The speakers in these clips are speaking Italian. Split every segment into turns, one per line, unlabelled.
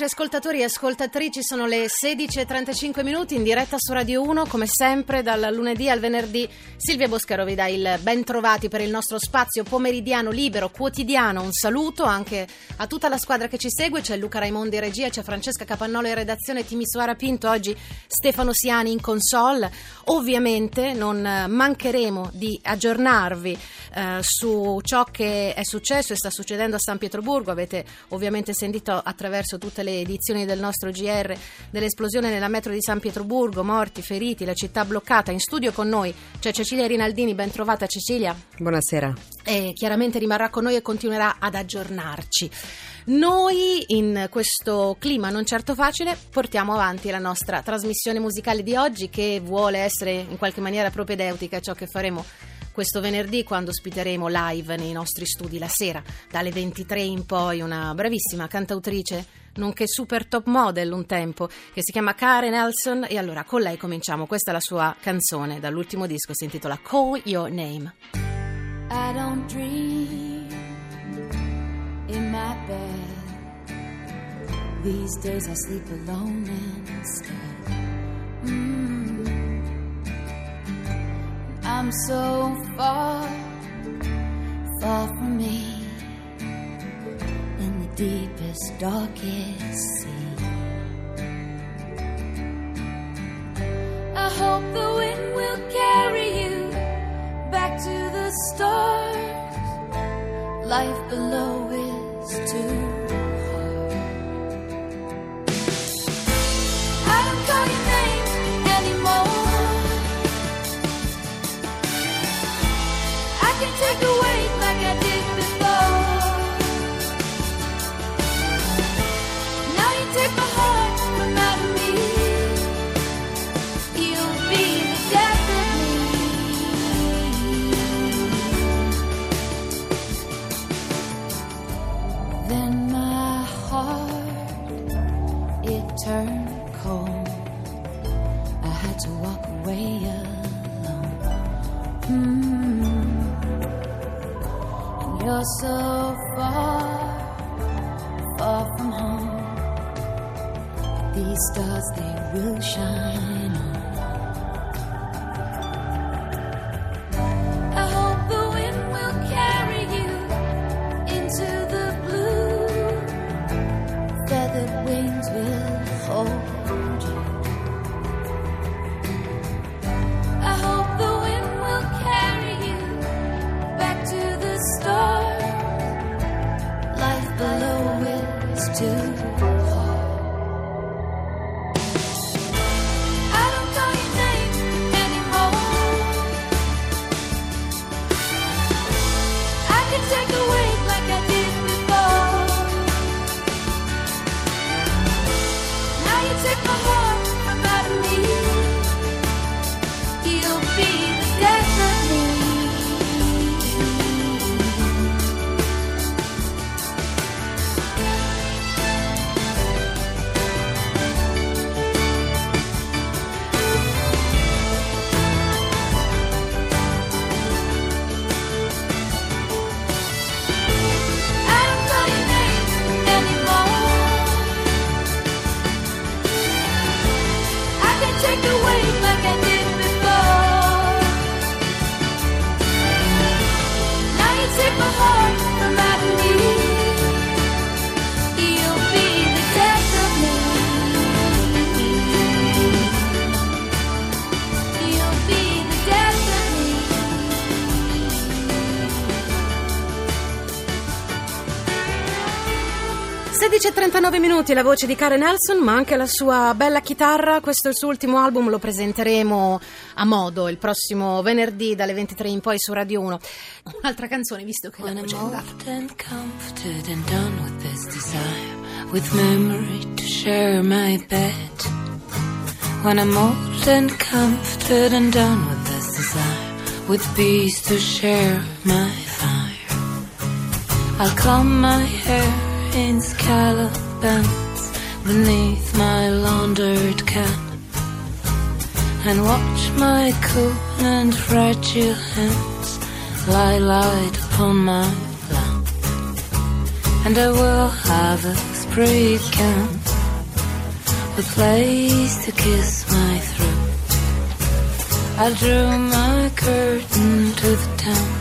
nostri ascoltatori e ascoltatrici, sono le 16.35 minuti in diretta su Radio 1, come sempre dal lunedì al venerdì. Silvia Boscaro vi dà il ben trovati per il nostro spazio pomeridiano libero, quotidiano. Un saluto anche a tutta la squadra che ci segue, c'è Luca Raimondi in regia, c'è Francesca Capannolo in redazione, Timisoara Pinto, oggi Stefano Siani in console. Ovviamente non mancheremo di aggiornarvi eh, su ciò che è successo e sta succedendo a San Pietroburgo, avete ovviamente sentito attraverso tutte le edizioni del nostro GR dell'esplosione nella metro di San Pietroburgo, morti, feriti, la città bloccata. In studio con noi c'è Cecilia Rinaldini, ben trovata Cecilia.
Buonasera.
E chiaramente rimarrà con noi e continuerà ad aggiornarci. Noi in questo clima non certo facile portiamo avanti la nostra trasmissione musicale di oggi che vuole essere in qualche maniera propedeutica a ciò che faremo questo venerdì quando ospiteremo live nei nostri studi la sera dalle 23 in poi una bravissima cantautrice nonché super top model un tempo che si chiama Karen Nelson. E allora con lei cominciamo. Questa è la sua canzone dall'ultimo disco si intitola Call Your Name.
I don't dream in my bed. These days I sleep alone instead. Mm. I'm so far, far from me deepest, darkest sea. I hope the wind will carry you back to the stars. Life below
16.39 minuti la voce di Karen Nelson ma anche la sua bella chitarra, questo è il suo ultimo album, lo presenteremo a modo il prossimo venerdì dalle 23 in poi su Radio 1. Un'altra canzone visto che non è andata. With memory to share my bed. When I'm old and comforted and done with this desire With peace to share my fire. I'll comb my hair in scallop bands beneath my laundered cap and watch my cool and fragile hands lie light upon my
and I will have a spree camp, a place to kiss my throat. I drew my curtain to the town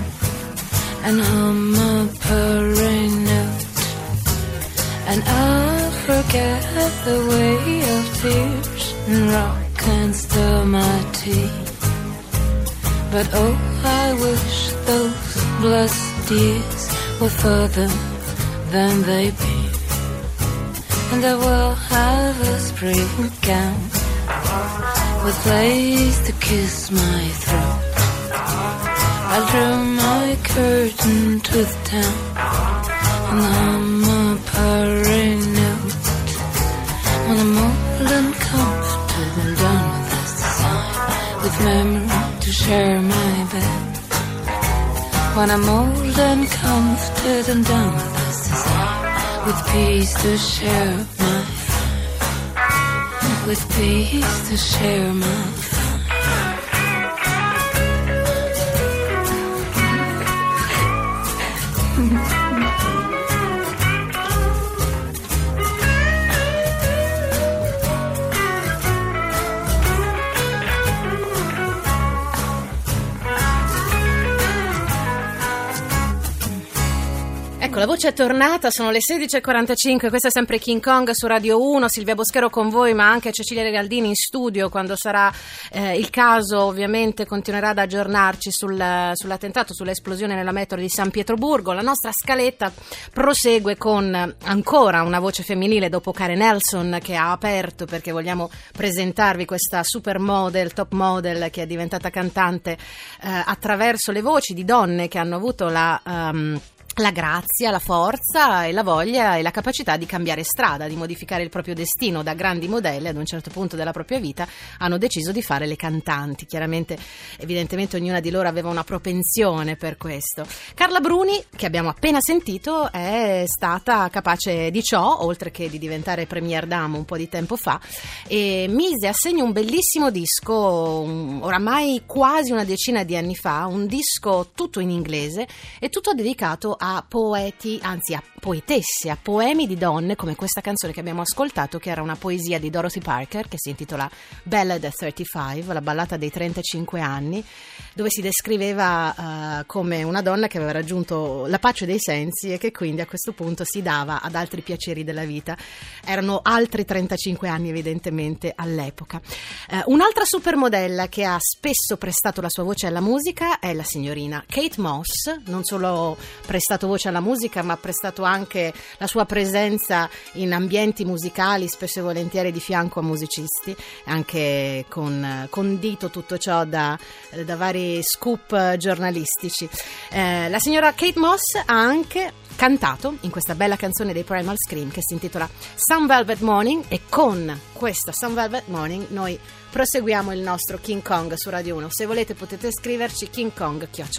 and hum a parade note, and I'll forget the way of tears and rock and stir my tea. But oh, I wish those blessed years were further than they be. And I will have a spring gown with place to kiss my throat. I drew my curtain to the town and hum a parade note. When I'm old and comfortable, done with this design, with memory to share my bed. When I'm old and comforted and done. With peace to share my with peace to share my
Ecco, la voce è tornata, sono le 16.45, questo è sempre King Kong su Radio 1, Silvia Boschero con voi, ma anche Cecilia Regaldini in studio, quando sarà eh, il caso ovviamente continuerà ad aggiornarci sul, sull'attentato, sull'esplosione nella metro di San Pietroburgo. La nostra scaletta prosegue con ancora una voce femminile dopo Karen Nelson che ha aperto perché vogliamo presentarvi questa supermodel, top model che è diventata cantante eh, attraverso le voci di donne che hanno avuto la... Um, la grazia, la forza e la voglia e la capacità di cambiare strada, di modificare il proprio destino da grandi modelli ad un certo punto della propria vita hanno deciso di fare le cantanti. Chiaramente, evidentemente ognuna di loro aveva una propensione per questo. Carla Bruni, che abbiamo appena sentito, è stata capace di ciò, oltre che di diventare premier dame un po' di tempo fa, e mise a segno un bellissimo disco, oramai quasi una decina di anni fa, un disco tutto in inglese e tutto dedicato a poeti, anzi a poetesse, a poemi di donne, come questa canzone che abbiamo ascoltato, che era una poesia di Dorothy Parker, che si intitola Ballad at 35, la ballata dei 35 anni, dove si descriveva uh, come una donna che aveva raggiunto la pace dei sensi e che quindi a questo punto si dava ad altri piaceri della vita. Erano altri 35 anni evidentemente all'epoca. Uh, un'altra supermodella che ha spesso prestato la sua voce alla musica è la signorina Kate Moss, non solo prestato voce alla musica, ma ha prestato anche la sua presenza in ambienti musicali, spesso e volentieri di fianco a musicisti, anche con, condito tutto ciò da, da vari scoop giornalistici. Eh, la signora Kate Moss ha anche cantato in questa bella canzone dei Primal Scream che si intitola Sun Velvet Morning e con questa Sun Velvet Morning noi proseguiamo il nostro King Kong su Radio 1. Se volete potete scriverci kingkong.it.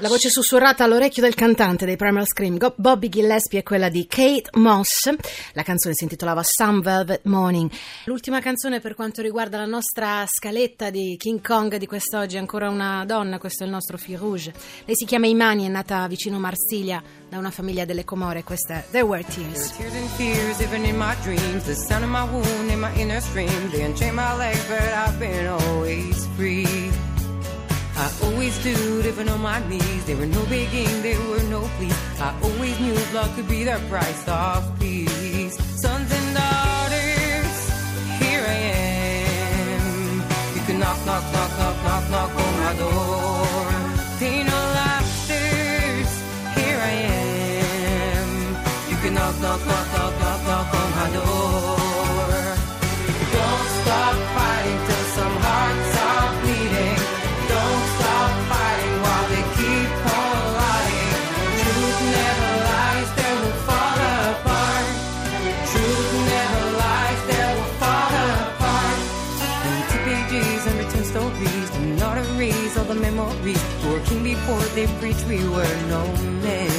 La voce sussurrata all'orecchio del cantante dei Primal Scream, Bobby Gillespie, è quella di Kate Moss. La canzone si intitolava Some Velvet Morning. L'ultima canzone per quanto riguarda la nostra scaletta di King Kong di quest'oggi è ancora una donna, questo è il nostro fil rouge. Lei si chiama Imani, è nata vicino Marsiglia da una famiglia delle Comore. Questa è There Were Tears.
Tears and fears, even in my dreams. The sound of my wound in my inner stream. They unchain my legs, but I've been always free. I always stood even on my knees. There were no begging, there were no pleas. I always knew blood could be the price of peace. Sons and daughters, here I am. You can knock, knock, knock, knock, knock, knock on my door. They preach, we were no men.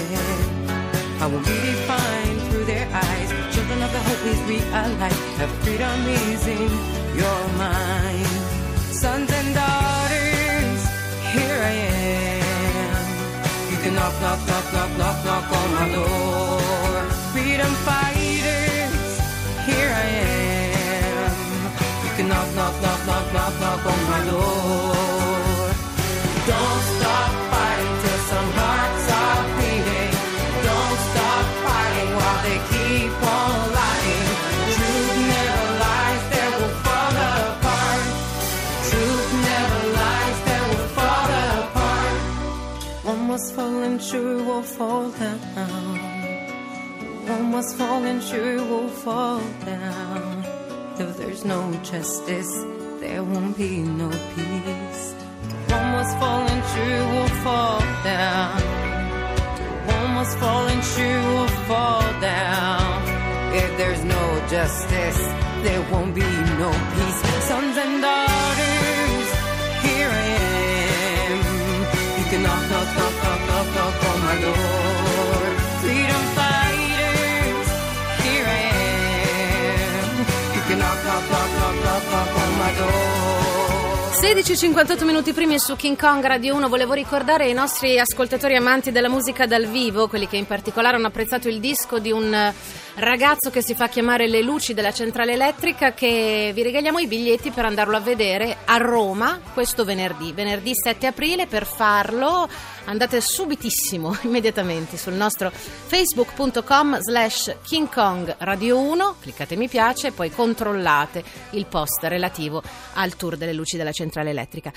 I will be defined through their eyes. Children of the hope, please realize that freedom is in your mind. Sons and daughters, here I am. You can knock, knock, knock, knock, knock, knock on my door. Freedom fighters, here I am. You can knock, knock, knock, knock, knock, knock on my door. Sure will fall down. One must fall and sure will fall down. If there's no justice, there won't be no peace. One must fall and sure will fall down. One must fall and sure will fall down. If there's no justice, there won't be no peace. Sons and daughters,
16.58 minuti primi su King Kong Radio 1 volevo ricordare ai nostri ascoltatori amanti della musica dal vivo, quelli che in particolare hanno apprezzato il disco di un ragazzo che si fa chiamare Le Luci della Centrale Elettrica che vi regaliamo i biglietti per andarlo a vedere a Roma questo venerdì, venerdì 7 aprile, per farlo andate subitissimo, immediatamente sul nostro facebook.com slash King Kong Radio 1, cliccate mi piace e poi controllate il post relativo al tour delle luci della centrale elettrica.